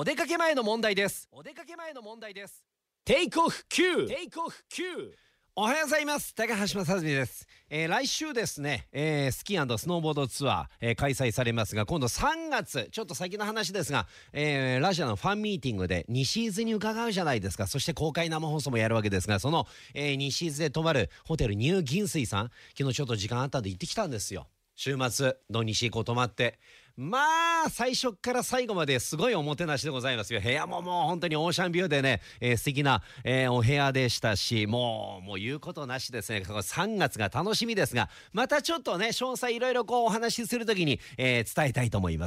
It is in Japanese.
お出かけ前の問題です。お出かけ前の問題です。テイクオフ Q テイクオフ Q おはようございます。高橋正澄です、えー来週ですね、えースキースノーボードツアー、えー開催されますが今度3月ちょっと先の話ですが、えーラジオのファンミーティングで西伊豆に伺うじゃないですか。そして公開生放送もやるわけですがその、えー西伊豆で泊まるホテルニュー銀水さん昨日ちょっと時間あったんで行ってきたんですよ。週末土日こう泊まってまあ最初から最後まですごいおもてなしでございますよ。部屋ももう本当にオーシャンビューでね、えー素敵な、えーお部屋でしたしもうもう言うことなしですね。この3月が楽しみですがまたちょっとね詳細いろいろこうお話しするときに、えー伝えたいと思います。